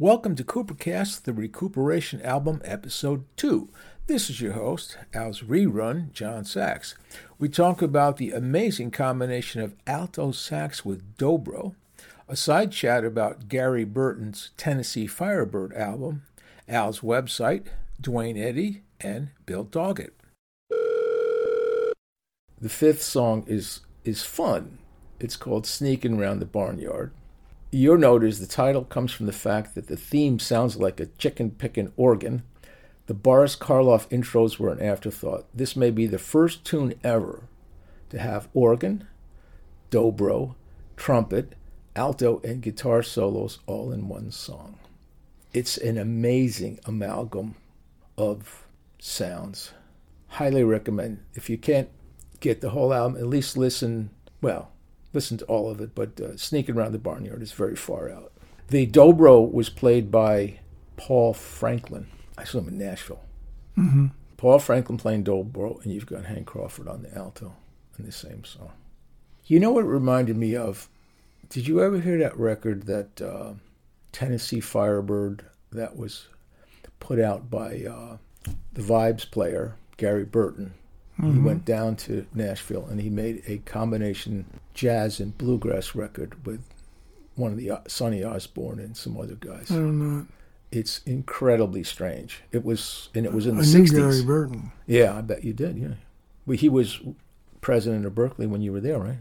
Welcome to Koopercast, the Rekooperation Album, Episode 2. This is your host, Al's Rerun, John Sachs. We talk about the amazing combination of alto sax with dobro, a side chat about Gary Burton's Tennessee Firebird album, Al's website, Duane Eddy, and Bill Doggett. The fifth song is is fun. It's called Sneaking Round the Barnyard. Your note is the title comes from the fact that the theme sounds like a chicken picking organ. The Boris Karloff intros were an afterthought. This may be the first tune ever to have organ, dobro, trumpet, alto, and guitar solos all in one song. It's an amazing amalgam of sounds. Highly recommend. If you can't get the whole album, at least listen, well, listen to all of it, but uh, Sneaking Around the Barnyard is very far out. The dobro was played by Paul Franklin. I saw him in Nashville. Mm-hmm. Paul Franklin playing dobro, and you've got Hank Crawford on the alto in the same song. You know what it reminded me of? Did you ever hear that record that uh, Tennessee Firebird that was put out by uh, the Vibes player, Gary Burton? Mm-hmm. He went down to Nashville and he made a combination jazz and bluegrass record with one of the Sonny Osborne and some other guys. I don't know. It's incredibly strange. It was, and it was in the I 60s. knew Gary Burton. Yeah, I bet you did. Yeah, well, he was president of Berklee when you were there, right?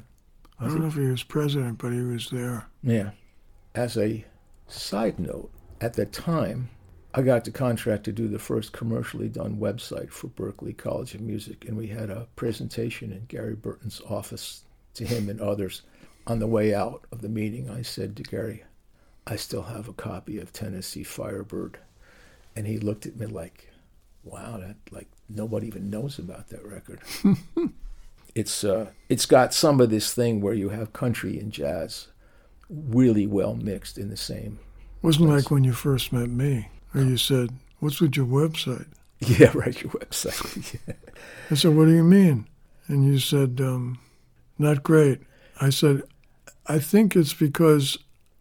I don't know if he was president, but he was there. Yeah. As a side note, at the time, I got the contract to do the first commercially done website for Berklee College of Music, and we had a presentation in Gary Burton's office to him and others. On the way out of the meeting, I said to Gary, I still have a copy of Tennessee Firebird. And he looked at me like, wow, that like nobody even knows about that record. it's uh, it's got some of this thing where you have country and jazz really well mixed in the same. Wasn't place. like when you first met me, or you said, "What's with your website?" Yeah, right, your website. yeah. I said, "What do you mean?" And you said, um, "Not great." I said, "I think it's because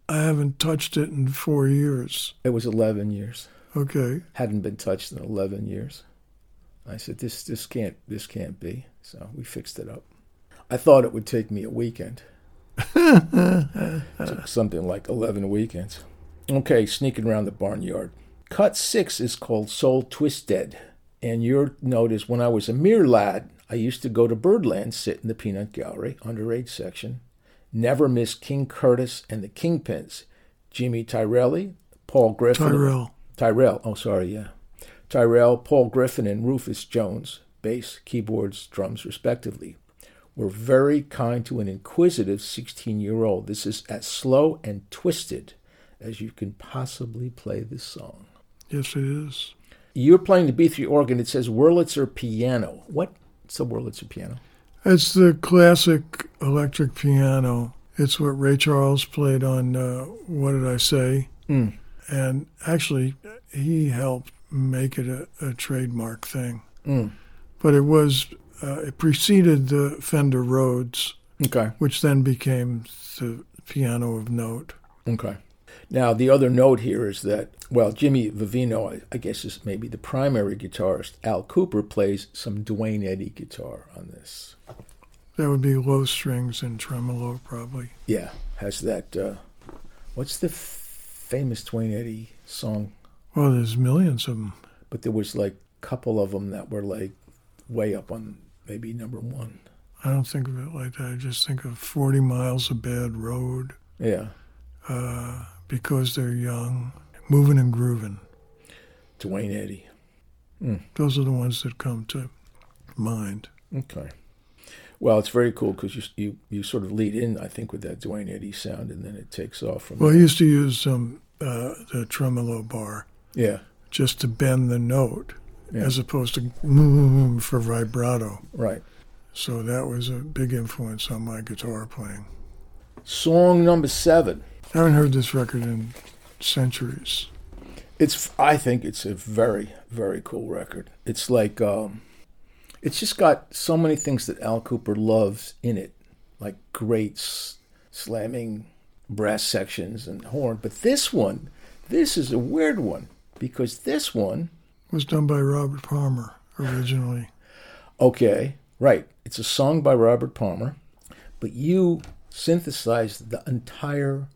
I haven't touched it in four years." It was eleven years. Okay. Hadn't been touched in eleven years. I said, "This, this can't, this can't be." So we fixed it up. I thought it would take me a weekend. Took something like 11 weekends. Okay, sneaking around the barnyard. Cut six is called Soul Twisted. And your note is when I was a mere lad, I used to go to Birdland, sit in the peanut gallery, underage section. Never miss King Curtis and the Kingpins. Jimmy Tyrelli, Paul Griffin. Tyrell. Tyrell, oh, sorry, yeah. Tyrell, Paul Griffin, and Rufus Jones, bass, keyboards, drums, respectively, were very kind to an inquisitive 16 year old. This is as slow and twisted as you can possibly play this song. Yes, it is. You're playing the B3 organ. It says Wurlitzer piano. What's a Wurlitzer piano? It's the classic electric piano. It's what Ray Charles played on uh, What Did I Say? Mm. And actually, he helped make it a, a trademark thing. Mm. But it was, uh, it preceded the Fender Rhodes, Okay. which then became the piano of note. Okay. Now, the other note here is that, well, Jimmy Vivino, I, guess, is maybe the primary guitarist. Al Kooper plays some Duane Eddy guitar on this. That would be low strings and tremolo, probably. Yeah, has that. Uh, what's the f- famous Duane Eddy song? Well, there's millions of them. But there was like a couple of them that were like way up on maybe number one. I don't think of it like that. I just think of 40 miles of bad road. Yeah. Uh, because they're young, moving and grooving. Duane Eddy. Mm. Those are the ones that come to mind. Okay. Well, it's very cool because you, you you sort of lead in, I think, with that Duane Eddy sound, and then it takes off from. Well, there. I used to use um, uh, the tremolo bar. Yeah. Just to bend the note, yeah. as opposed to mm, for vibrato. Right. So that was a big influence on my guitar playing. Song number seven. I haven't heard this record in centuries. It's. I think it's a very, very cool record. It's like, um, it's just got so many things that Al Kooper loves in it, like great s- slamming brass sections and horn. But this one, This is a weird one because this one, was done by Robert Palmer originally. okay, right, it's a song by Robert Palmer, but you synthesized the entire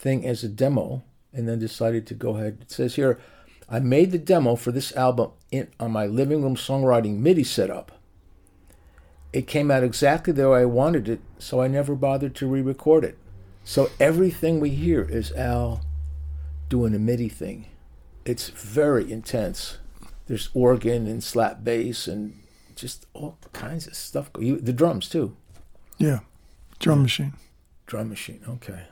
thing as a demo and then decided to go ahead. It says here, I made the demo for this album in, on my living room songwriting MIDI setup. It came out exactly the way I wanted it, so I never bothered to re record it. So everything we hear is Al doing a MIDI thing. It's very intense. There's organ and slap bass and just all kinds of stuff. You, the drums, too. Yeah, drum machine. Drum machine, okay.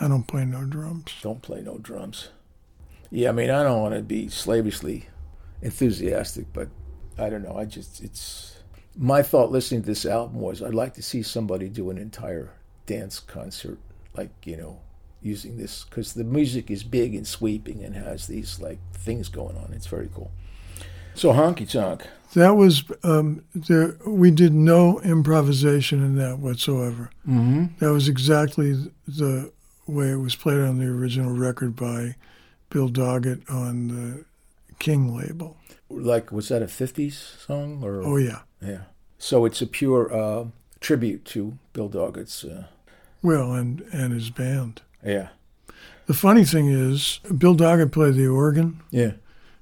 I don't play no drums. Don't play no drums. Yeah, I mean, I don't want to be slavishly enthusiastic, but I don't know. I just, it's. My thought listening to this album was I'd like to see somebody do an entire dance concert, like, you know, using this, because the music is big and sweeping and has these, like, things going on. It's very cool. So, Honky Tonk. That was um, there. We did no improvisation in that whatsoever. Mm-hmm. That was exactly the way it was played on the original record by Bill Doggett on the King label. Like, was that a 50s song? or Oh yeah. Yeah. So it's a pure uh, tribute to Bill Doggett's. Uh, Well, and and his band. yeah. The funny thing is, Bill Doggett played the organ. Yeah.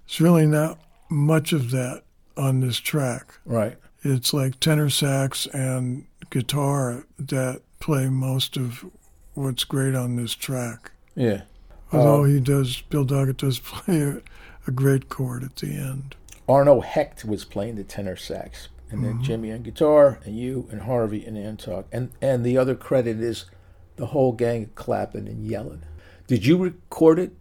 It's really not much of that on this track. Right. It's like tenor sax and guitar that play most of what's great on this track. Yeah. Although Oh. he does, Bill Doggett does play a, a great chord at the end. Arno Hecht was playing the tenor sax, and then Jimmy on guitar, and you and Harvey and Anton, and and the other credit is the whole gang clapping and yelling. Did you record it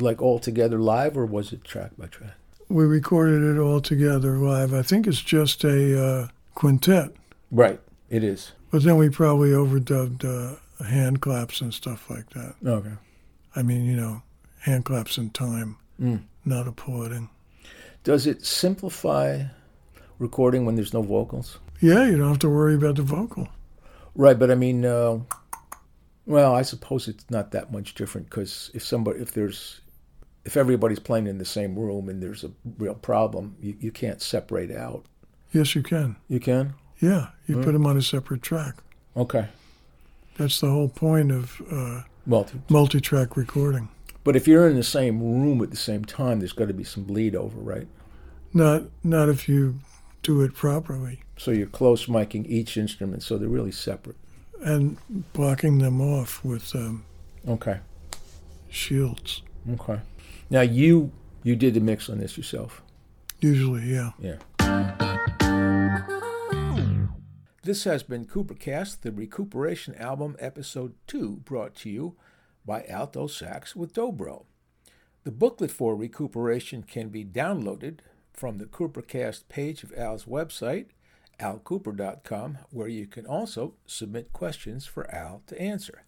like all together live, or was it track by track? We recorded it all together live. I think it's just a uh, quintet, Right. It is. but then we probably overdubbed uh, hand claps and stuff like that. Okay. I mean, you know, hand claps in time, Mm. not applauding. Does it simplify recording when there's no vocals? Yeah, you don't have to worry about the vocal. Right, but I mean, uh, well, I suppose it's not that much different because if somebody, if there's, if everybody's playing in the same room and there's a real problem, you, you can't separate out. Yes, you can. You can. Yeah, you Mm. put them on a separate track. Okay. That's the whole point of uh, Well, multi-track recording. but if you're in the same room at the same time, there's got to be some bleed over, right? Not not if you do it properly So you're close miking each instrument, so they're really separate. and blocking them off with um, Okay. shields. Okay. Now you you did the mix on this yourself. Usually, yeah. Yeah. This has been Koopercast, the Rekooperation Album, Episode 2, brought to you by Alto Sax with Dobro. The booklet for Rekooperation can be downloaded from the Koopercast page of Al's website, alkooper.com, where you can also submit questions for Al to answer.